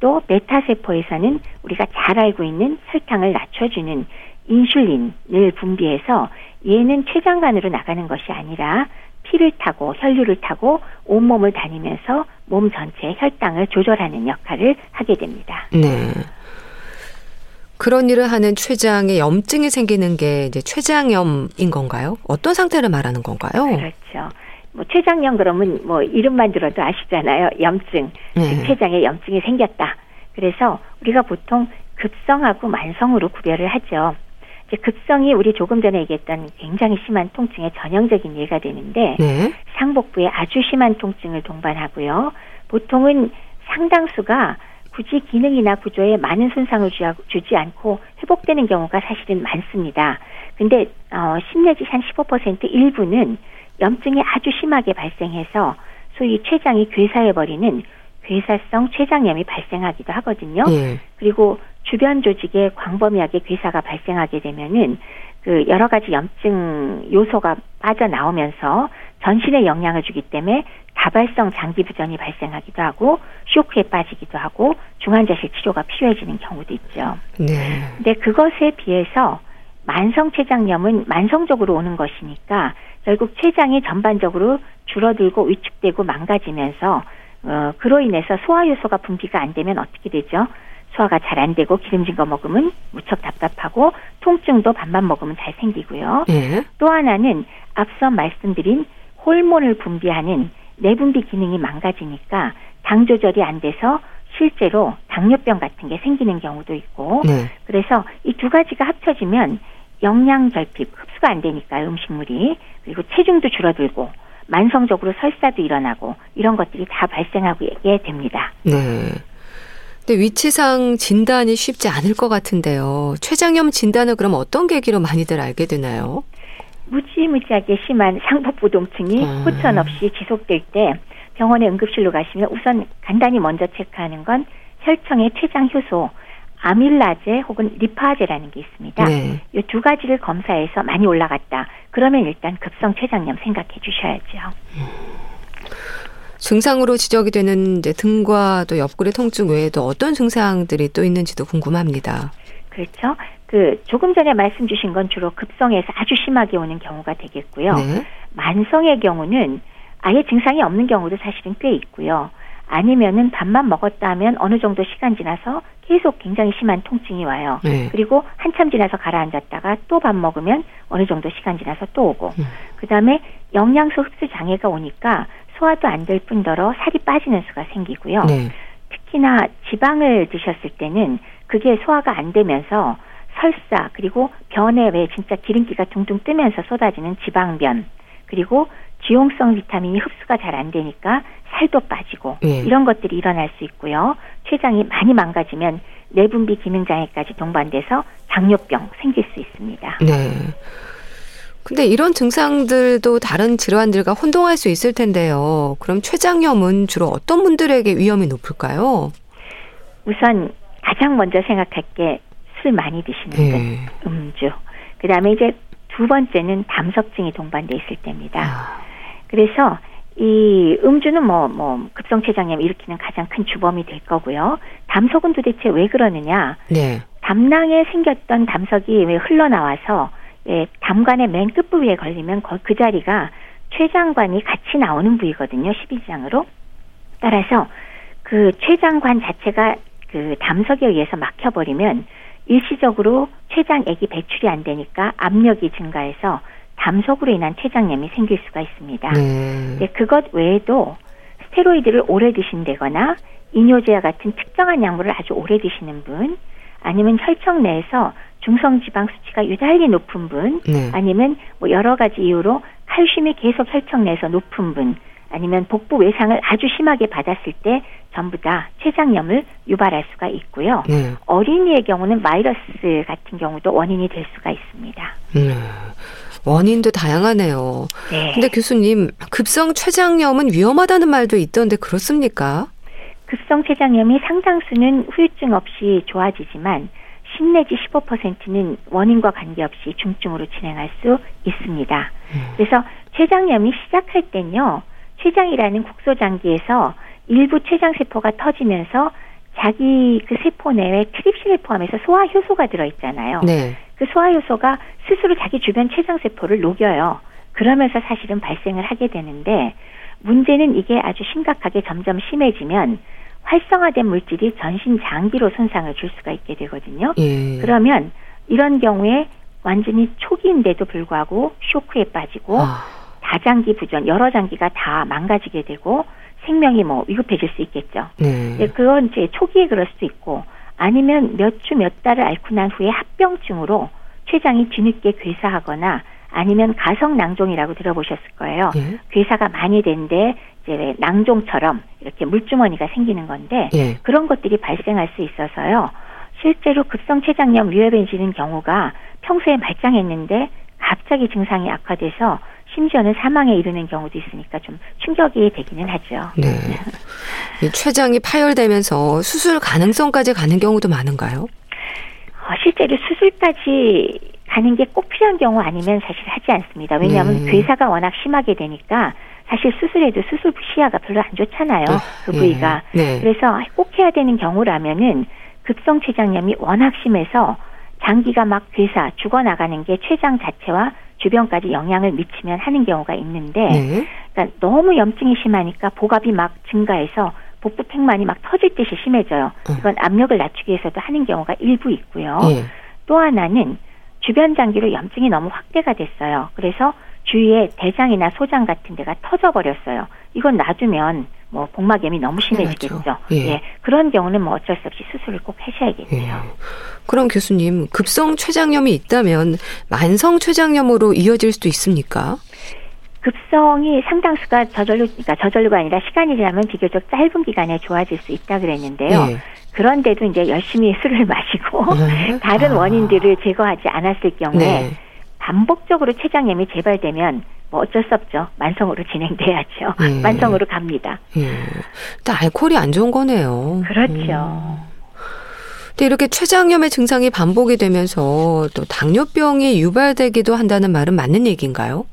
또 메타세포에서는 우리가 잘 알고 있는 혈당을 낮춰주는 인슐린을 분비해서 얘는 췌장관으로 나가는 것이 아니라 피를 타고 혈류를 타고 온몸을 다니면서 몸 전체의 혈당을 조절하는 역할을 하게 됩니다. 네. 그런 일을 하는 췌장에 염증이 생기는 게 이제 췌장염인 건가요? 어떤 상태를 말하는 건가요? 그렇죠. 뭐 췌장염 그러면 뭐 이름만 들어도 아시잖아요. 염증. 네. 췌장에 염증이 생겼다. 그래서 우리가 보통 급성하고 만성으로 구별을 하죠. 이제 급성이 우리 조금 전에 얘기했던 굉장히 심한 통증의 전형적인 예가 되는데 네. 상복부에 아주 심한 통증을 동반하고요. 보통은 상당수가 굳이 기능이나 구조에 많은 손상을 주지 않고 회복되는 경우가 사실은 많습니다. 근데 어, 10 내지 한 15% 일부는 염증이 아주 심하게 발생해서 소위 췌장이 괴사해버리는 괴사성 췌장염이 발생하기도 하거든요. 예. 그리고 주변 조직에 광범위하게 괴사가 발생하게 되면은 그 여러 가지 염증 요소가 빠져나오면서 전신에 영향을 주기 때문에 다발성 장기 부전이 발생하기도 하고 쇼크에 빠지기도 하고 중환자실 치료가 필요해지는 경우도 있죠. 네. 근데 그것에 비해서 만성 췌장염은 만성적으로 오는 것이니까 결국 췌장이 전반적으로 줄어들고 위축되고 망가지면서 어, 그로 인해서 소화 요소가 분비가 안 되면 어떻게 되죠? 소화가 잘 안 되고 기름진 거 먹으면 무척 답답하고 통증도 밥만 먹으면 잘 생기고요. 예. 또 하나는 앞서 말씀드린 호르몬을 분비하는 내분비 기능이 망가지니까 당 조절이 안 돼서 실제로 당뇨병 같은 게 생기는 경우도 있고 네. 그래서 이 두 가지가 합쳐지면 영양 결핍 흡수가 안 되니까 음식물이 그리고 체중도 줄어들고 만성적으로 설사도 일어나고 이런 것들이 다 발생하게 됩니다. 네. 근데 위치상 진단이 쉽지 않을 것 같은데요. 췌장염 진단을 그럼 어떤 계기로 많이들 알게 되나요? 무지무지하게 심한 상복부동증이 음. 후천 없이 지속될 때 병원에 응급실로 가시면 우선 간단히 먼저 체크하는 건 혈청의 췌장 효소 아밀라제 혹은 리파제라는 게 있습니다. 네. 이두 가지를 검사해서 많이 올라갔다. 그러면 일단 급성 췌장염 생각해 주셔야죠. 증상으로 지적이 되는 이제 등과 또 옆구리 통증 외에도 어떤 증상들이 또 있는지도 궁금합니다. 그렇죠. 그 조금 전에 말씀 주신 건 주로 급성에서 아주 심하게 오는 경우가 되겠고요. 네. 만성의 경우는 아예 증상이 없는 경우도 사실은 꽤 있고요. 아니면은 밥만 먹었다 하면 어느 정도 시간 지나서 계속 굉장히 심한 통증이 와요. 네. 그리고 한참 지나서 가라앉았다가 또 밥 먹으면 어느 정도 시간 지나서 또 오고. 음. 그다음에 영양소 흡수 장애가 오니까 소화도 안 될 뿐더러 살이 빠지는 수가 생기고요. 네. 특히나 지방을 드셨을 때는 그게 소화가 안 되면서 설사 그리고 변에 왜 진짜 기름기가 둥둥 뜨면서 쏟아지는 지방변 그리고 지용성 비타민이 흡수가 잘 안 되니까 살도 빠지고 네. 이런 것들이 일어날 수 있고요. 췌장이 많이 망가지면 내분비 기능 장애까지 동반돼서 당뇨병 생길 수 있습니다. 네. 근데 이런 증상들도 다른 질환들과 혼동할 수 있을 텐데요. 그럼 췌장염은 주로 어떤 분들에게 위험이 높을까요? 우선 가장 먼저 생각할 게 술 많이 드시는 분, 네. 음주. 그 다음에 이제 두 번째는 담석증이 동반돼 있을 때입니다. 아. 그래서 이 음주는 뭐, 뭐, 급성췌장염 일으키는 가장 큰 주범이 될 거고요. 담석은 도대체 왜 그러느냐? 네. 담낭에 생겼던 담석이 왜 흘러나와서 예, 담관의 맨 끝부위에 걸리면 그 자리가 췌장관이 같이 나오는 부위거든요. 12장으로. 따라서 그 췌장관 자체가 그 담석에 의해서 막혀버리면 일시적으로 췌장액이 배출이 안 되니까 압력이 증가해서 담석으로 인한 췌장염이 생길 수가 있습니다. 네. 그것 외에도 스테로이드를 오래 드신다거나 이뇨제와 같은 특정한 약물을 아주 오래 드시는 분, 아니면 혈청 내에서 중성지방 수치가 유달리 높은 분, 네. 아니면 뭐 여러 가지 이유로 칼슘이 계속 혈청 내에서 높은 분, 아니면 복부 외상을 아주 심하게 받았을 때 전부 다 췌장염을 유발할 수가 있고요. 네. 어린이의 경우는 바이러스 같은 경우도 원인이 될 수가 있습니다. 네. 원인도 다양하네요. 네. 근데 교수님, 급성 췌장염은 위험하다는 말도 있던데 그렇습니까? 급성 췌장염이 상당수는 후유증 없이 좋아지지만 10 내지 15%는 원인과 관계없이 중증으로 진행할 수 있습니다. 음. 그래서 췌장염이 시작할 땐요, 췌장이라는 국소장기에서 일부 췌장 세포가 터지면서 자기 그 세포 내에 트립신을 포함해서 소화 효소가 들어 있잖아요. 네. 그 소화 효소가 스스로 자기 주변 췌장 세포를 녹여요. 그러면서 사실은 발생을 하게 되는데 문제는 이게 아주 심각하게 점점 심해지면 활성화된 물질이 전신 장기로 손상을 줄 수가 있게 되거든요. 예. 그러면 이런 경우에 완전히 초기인데도 불구하고 쇼크에 빠지고 아. 다장기 부전 여러 장기가 다 망가지게 되고 생명이 뭐 위급해질 수 있겠죠. 네. 그건 이제 초기에 그럴 수도 있고 아니면 몇 주 몇 달을 앓고 난 후에 합병증으로 췌장이 뒤늦게 괴사하거나 아니면 가성 낭종이라고 들어보셨을 거예요. 예. 괴사가 많이 된데 이제 낭종처럼 이렇게 물주머니가 생기는 건데 예. 그런 것들이 발생할 수 있어서요. 실제로 급성 췌장염 위험해지는 경우가 평소에 말짱했는데 갑자기 증상이 악화돼서 심지어는 사망에 이르는 경우도 있으니까 좀 충격이 되기는 하죠. 네. 췌장이 파열되면서 수술 가능성까지 가는 경우도 많은가요? 어, 실제로 수술까지 가는 게 꼭 필요한 경우 아니면 사실 하지 않습니다. 왜냐하면 네. 괴사가 워낙 심하게 되니까 사실 수술해도 수술 시야가 별로 안 좋잖아요. 네. 그 부위가. 네. 그래서 꼭 해야 되는 경우라면은 급성 췌장염이 워낙 심해서 장기가 막 괴사 죽어나가는 게 췌장 자체와 주변까지 영향을 미치면 하는 경우가 있는데 네. 그러니까 너무 염증이 심하니까 복압이 막 증가해서 복부 팽만이 막 터질 듯이 심해져요. 어. 이건 압력을 낮추기 위해서도 하는 경우가 일부 있고요. 네. 또 하나는 주변 장기로 염증이 너무 확대가 됐어요. 그래서 주위에 대장이나 소장 같은 데가 터져버렸어요. 이건 놔두면 뭐 복막염이 너무 심해지겠죠. 예. 예. 그런 경우는 뭐 어쩔 수 없이 수술을 꼭 하셔야겠죠. 예. 그럼 교수님 급성 췌장염이 있다면 만성 췌장염으로 이어질 수도 있습니까? 급성이 상당수가 저절로 그러니까 저절로가 아니라 시간이 지나면 비교적 짧은 기간에 좋아질 수 있다 그랬는데요. 예. 그런데도 이제 열심히 술을 마시고 네. 다른 아. 원인들을 제거하지 않았을 경우에 네. 반복적으로 췌장염이 재발되면 뭐 어쩔 수 없죠. 만성으로 진행돼야죠. 예. 만성으로 갑니다. 예. 또 알코올이 안 좋은 거네요. 그렇죠. 음. 근데 이렇게 췌장염의 증상이 반복이 되면서 또 당뇨병이 유발되기도 한다는 말은 맞는 얘기인가요?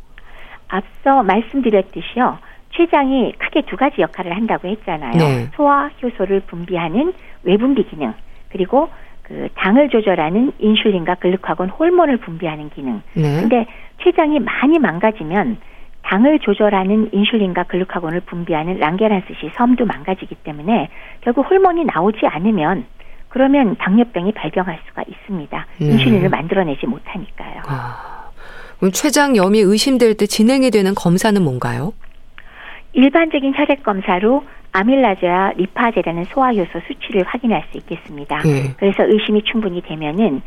앞서 말씀드렸듯이요. 췌장이 크게 두 가지 역할을 한다고 했잖아요. 네. 소화 효소를 분비하는 외분비 기능 그리고 그 당을 조절하는 인슐린과 글루카곤 호르몬을 분비하는 기능. 네. 근데 췌장이 많이 망가지면 당을 조절하는 인슐린과 글루카곤을 분비하는 랑게란스시 섬도 망가지기 때문에 결국 호르몬이 나오지 않으면 그러면 당뇨병이 발병할 수가 있습니다. 네. 인슐린을 만들어내지 못하니까요. 아, 그럼 췌장염이 의심될 때 진행이 되는 검사는 뭔가요? 일반적인 혈액 검사로 아밀라제와 리파제라는 소화효소 수치를 확인할 수 있겠습니다. 네. 그래서 의심이 충분히 되면은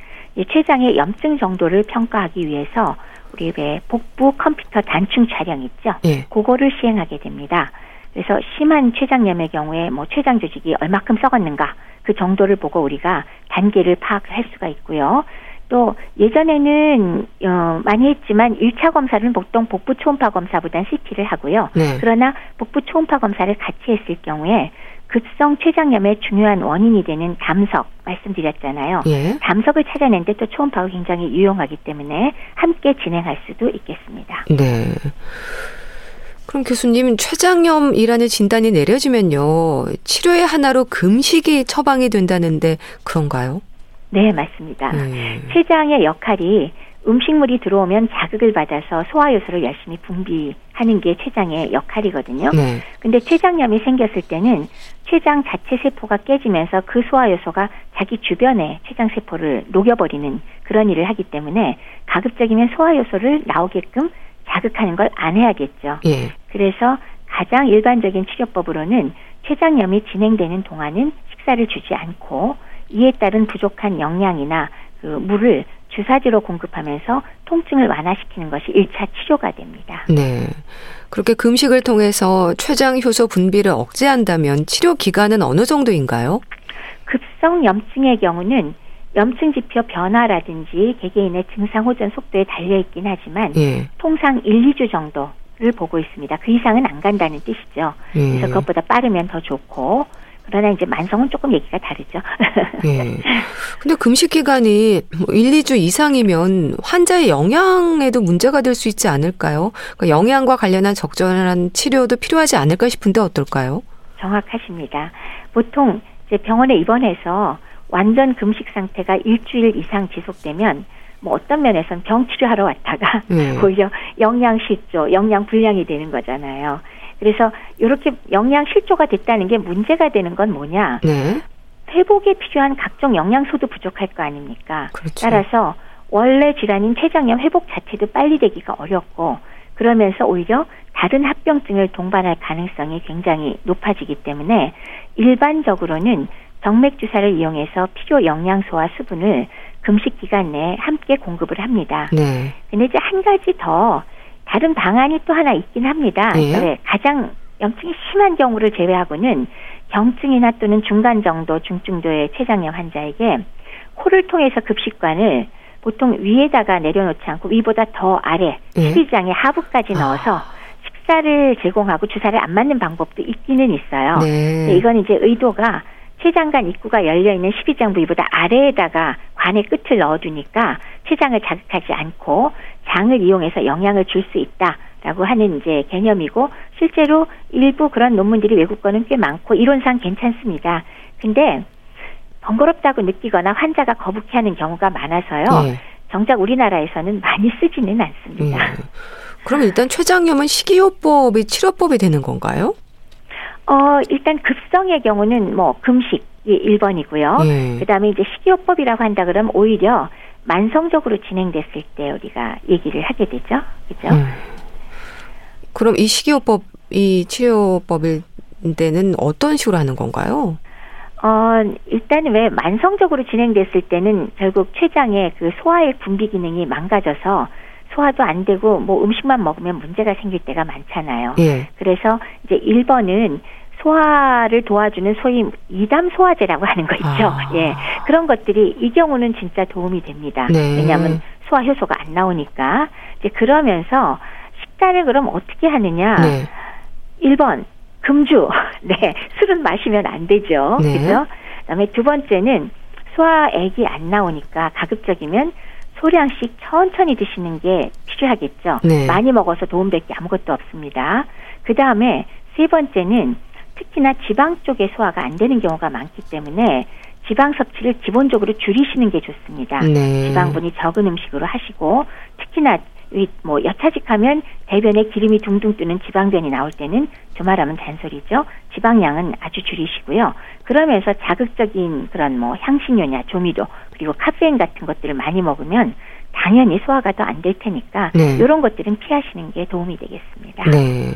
췌장의 염증 정도를 평가하기 위해서 우리 왜 복부 컴퓨터 단층 촬영 있죠? 네. 그거를 시행하게 됩니다. 그래서 심한 췌장염의 경우에 뭐 췌장 조직이 얼마큼 썩었는가 그 정도를 보고 우리가 단계를 파악할 수가 있고요. 또 예전에는 어, 많이 했지만 1차 검사는 보통 복부 초음파 검사보다는 CT를 하고요. 네. 그러나 복부 초음파 검사를 같이 했을 경우에 급성 췌장염의 중요한 원인이 되는 담석 말씀드렸잖아요. 예. 담석을 찾아낸데 또 초음파가 굉장히 유용하기 때문에 함께 진행할 수도 있겠습니다. 네. 그럼 교수님 췌장염이라는 진단이 내려지면요 치료의 하나로 금식이 처방이 된다는데 그런가요? 네, 맞습니다. 음. 췌장의 역할이 음식물이 들어오면 자극을 받아서 소화효소를 열심히 분비하는 하는 게 췌장의 역할이거든요. 네. 근데 췌장염이 생겼을 때는 췌장 자체 세포가 깨지면서 그 소화 요소가 자기 주변에 췌장 세포를 녹여버리는 그런 일을 하기 때문에 가급적이면 소화 요소를 나오게끔 자극하는 걸 안 해야겠죠. 예. 그래서 가장 일반적인 치료법으로는 췌장염이 진행되는 동안은 식사를 주지 않고 이에 따른 부족한 영양이나 그 물을 주사제로 공급하면서 통증을 완화시키는 것이 1차 치료가 됩니다. 네. 그렇게 금식을 통해서 췌장 효소 분비를 억제한다면 치료 기간은 어느 정도인가요? 급성 염증의 경우는 염증 지표 변화라든지 개개인의 증상 호전 속도에 달려 있긴 하지만 예. 통상 1, 2주 정도를 보고 있습니다. 그 이상은 안 간다는 뜻이죠. 예. 그래서 그것보다 빠르면 더 좋고 그러나 이제 만성은 조금 얘기가 다르죠. 예. 근데 금식 기간이 1, 뭐 2주 이상이면 환자의 영양에도 문제가 될 수 있지 않을까요? 그러니까 영양과 관련한 적절한 치료도 필요하지 않을까 싶은데 어떨까요? 정확하십니다. 보통 이제 병원에 입원해서 완전 금식 상태가 일주일 이상 지속되면 뭐 어떤 면에서는 병 치료하러 왔다가 네. 오히려 영양 실조, 영양 불량이 되는 거잖아요. 그래서 이렇게 영양 실조가 됐다는 게 문제가 되는 건 뭐냐? 네. 회복에 필요한 각종 영양소도 부족할 거 아닙니까? 그렇죠. 따라서 원래 질환인 췌장염 회복 자체도 빨리 되기가 어렵고 그러면서 오히려 다른 합병증을 동반할 가능성이 굉장히 높아지기 때문에 일반적으로는 정맥 주사를 이용해서 필요 영양소와 수분을 금식 기간 내에 함께 공급을 합니다. 네. 근데 이제 한 가지 더 다른 방안이 또 하나 있긴 합니다. 네. 네. 가장 염증이 심한 경우를 제외하고는 경증이나 또는 중간 정도, 중증도의 췌장염 환자에게 코를 통해서 급식관을 보통 위에다가 내려놓지 않고 위보다 더 아래 네. 십이장의 하부까지 넣어서 아. 식사를 제공하고 주사를 안 맞는 방법도 있기는 있어요. 네. 이건 이제 의도가 췌장관 입구가 열려 있는 십이장 부위보다 아래에다가 관의 끝을 넣어두니까 췌장을 자극하지 않고 장을 이용해서 영향을 줄 수 있다라고 하는 이제 개념이고 실제로 일부 그런 논문들이 외국 거는 꽤 많고 이론상 괜찮습니다. 근데 번거롭다고 느끼거나 환자가 거북해하는 경우가 많아서요. 네. 정작 우리나라에서는 많이 쓰지는 않습니다. 네. 그럼 일단 췌장염은 식이요법이 치료법이 되는 건가요? 어, 일단 급성의 경우는 뭐 금식이 1번이고요. 네. 그다음에 이제 식이요법이라고 한다 그러면 오히려 만성적으로 진행됐을 때 우리가 얘기를 하게 되죠. 그죠? 음. 그럼 이 식이요법, 이 치료법일 때는 어떤 식으로 하는 건가요? 어, 일단은 왜 만성적으로 진행됐을 때는 결국 췌장의 그 소화의 분비 기능이 망가져서 소화도 안 되고 뭐 음식만 먹으면 문제가 생길 때가 많잖아요. 예. 그래서 이제 1번은 소화를 도와주는 소위 이담 소화제라고 하는 거 있죠. 아. 예. 그런 것들이 이 경우는 진짜 도움이 됩니다. 네. 왜냐하면 소화 효소가 안 나오니까. 이제 그러면서 식단을 그럼 어떻게 하느냐. 네. 1번 금주. 네. 술은 마시면 안 되죠. 네. 그죠? 그다음에 두 번째는 소화액이 안 나오니까 가급적이면 소량씩 천천히 드시는 게 필요하겠죠. 네. 많이 먹어서 도움될 게 아무것도 없습니다. 그 다음에 세 번째는 특히나 지방 쪽에 소화가 안 되는 경우가 많기 때문에 지방 섭취를 기본적으로 줄이시는 게 좋습니다. 네. 지방분이 적은 음식으로 하시고 특히나 뭐 여차직하면 대변에 기름이 둥둥 뜨는 지방변이 나올 때는 두말하면 잔소리죠. 지방량은 아주 줄이시고요. 그러면서 자극적인 그런 뭐 향신료냐 조미료 그리고 카페인 같은 것들을 많이 먹으면 당연히 소화가 더 안 될 테니까 네. 이런 것들은 피하시는 게 도움이 되겠습니다. 네.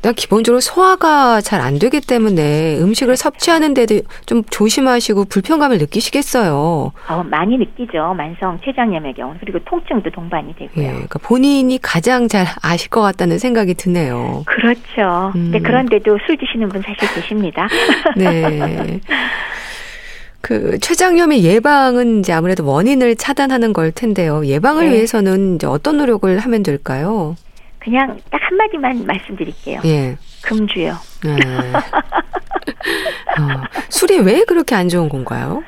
일단 기본적으로 소화가 잘 안 되기 때문에 음식을 섭취하는데도 좀 조심하시고 불편감을 느끼시겠어요. 어, 많이 느끼죠. 만성 췌장염의 경우 그리고 통증도 동반이 되고요. 예, 그러니까 본인이 가장 잘 아실 것 같다는 생각이 드네요. 그렇죠. 음. 네, 그런데도 술 드시는 분 사실 계십니다. 네. 그 췌장염의 예방은 이제 아무래도 원인을 차단하는 걸 텐데요. 예방을 네. 위해서는 이제 어떤 노력을 하면 될까요? 그냥 딱 한마디만 말씀드릴게요. 예. 금주요. 네. 어, 술이 왜 그렇게 안 좋은 건가요?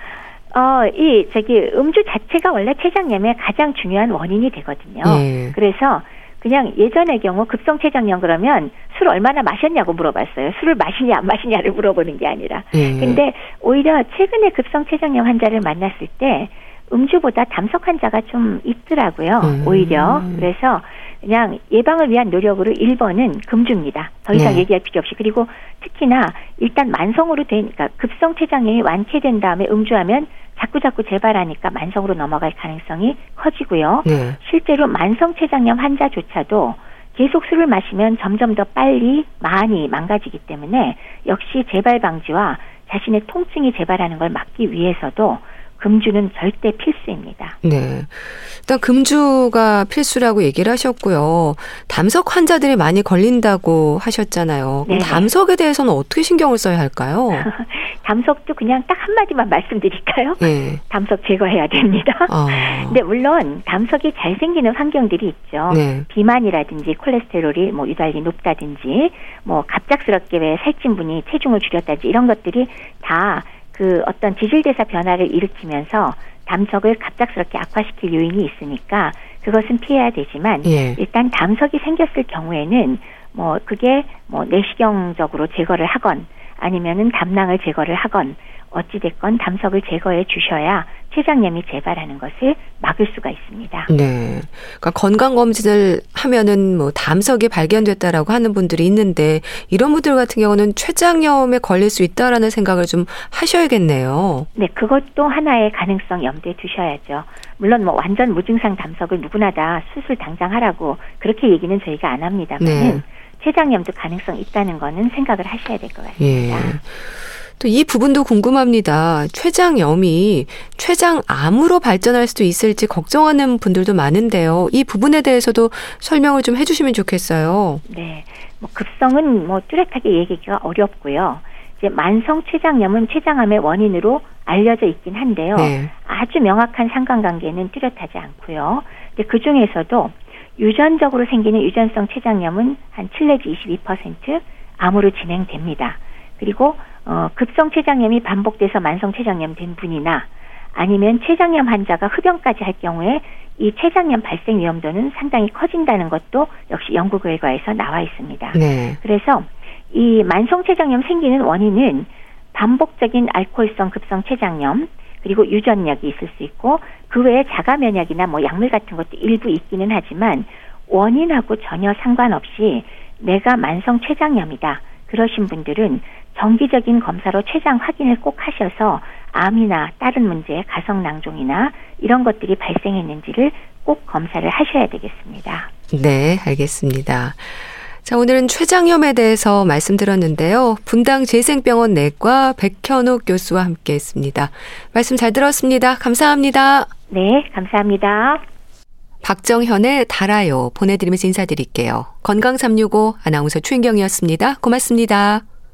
어, 이, 저기, 음주 자체가 원래 췌장염의 가장 중요한 원인이 되거든요. 예. 그래서 그냥 예전의 경우 급성 췌장염 그러면 술 얼마나 마셨냐고 물어봤어요. 술을 마시냐 안 마시냐를 물어보는 게 아니라. 예. 근데 오히려 최근에 급성 췌장염 환자를 만났을 때 음주보다 담석 환자가 좀 있더라고요. 음. 오히려. 그래서 그냥 예방을 위한 노력으로 1번은 금주입니다. 더 이상 네. 얘기할 필요 없이 그리고 특히나 일단 만성으로 된 그러니까 급성 췌장염이 완쾌된 다음에 음주하면 자꾸 자꾸 재발하니까 만성으로 넘어갈 가능성이 커지고요. 네. 실제로 만성 췌장염 환자조차도 계속 술을 마시면 점점 더 빨리 많이 망가지기 때문에 역시 재발 방지와 자신의 통증이 재발하는 걸 막기 위해서도 금주는 절대 필수입니다. 네. 일단 금주가 필수라고 얘기를 하셨고요. 담석 환자들이 많이 걸린다고 하셨잖아요. 네. 담석에 대해서는 어떻게 신경을 써야 할까요? 담석도 그냥 딱 한마디만 말씀드릴까요? 네. 담석 제거해야 됩니다. 아. 근데 물론 담석이 잘 생기는 환경들이 있죠. 네. 비만이라든지 콜레스테롤이 뭐 유달리 높다든지 뭐 갑작스럽게 왜 살찐 분이 체중을 줄였다든지 이런 것들이 다 그 어떤 지질대사 변화를 일으키면서 담석을 갑작스럽게 악화시킬 요인이 있으니까 그것은 피해야 되지만 예. 일단 담석이 생겼을 경우에는 뭐 그게 뭐 내시경적으로 제거를 하건 아니면은 담낭을 제거를 하건 어찌됐건 담석을 제거해 주셔야 췌장염이 재발하는 것을 막을 수가 있습니다. 네. 그러니까 건강 검진을 하면은 뭐 담석이 발견됐다라고 하는 분들이 있는데 이런 분들 같은 경우는 췌장염에 걸릴 수 있다라는 생각을 좀 하셔야겠네요. 네. 그것도 하나의 가능성 염두에 두셔야죠. 물론 뭐 완전 무증상 담석을 누구나 다 수술 당장 하라고 그렇게 얘기는 저희가 안 합니다만 네. 췌장염도 가능성 있다는 거는 생각을 하셔야 될 것 같습니다. 예. 또 이 부분도 궁금합니다. 췌장염이 췌장암으로 발전할 수도 있을지 걱정하는 분들도 많은데요. 이 부분에 대해서도 설명을 좀 해주시면 좋겠어요. 네, 뭐 급성은 뭐 뚜렷하게 얘기하기가 어렵고요. 이제 만성 췌장염은 췌장암의 원인으로 알려져 있긴 한데요. 네. 아주 명확한 상관관계는 뚜렷하지 않고요. 근데 그 중에서도 유전적으로 생기는 유전성 췌장염은 한7 내지 22% 암으로 진행됩니다. 그리고 어, 급성 췌장염이 반복돼서 만성 췌장염 된 분이나 아니면 췌장염 환자가 흡연까지 할 경우에 이 췌장염 발생 위험도는 상당히 커진다는 것도 역시 연구 결과에서 나와 있습니다. 네. 그래서 이 만성 췌장염 생기는 원인은 반복적인 알코올성 급성 췌장염 그리고 유전력이 있을 수 있고 그 외에 자가 면역이나 뭐 약물 같은 것도 일부 있기는 하지만 원인하고 전혀 상관없이 내가 만성 췌장염이다. 그러신 분들은 정기적인 검사로 췌장 확인을 꼭 하셔서 암이나 다른 문제, 가성 낭종이나 이런 것들이 발생했는지를 꼭 검사를 하셔야 되겠습니다. 네, 알겠습니다. 자, 오늘은 췌장염에 대해서 말씀드렸는데요. 분당 재생병원 내과 백현욱 교수와 함께 했습니다. 말씀 잘 들었습니다. 감사합니다. 네, 감사합니다. 박정현의 달아요 보내드리면서 인사드릴게요. 건강365 아나운서 최인경이었습니다. 고맙습니다.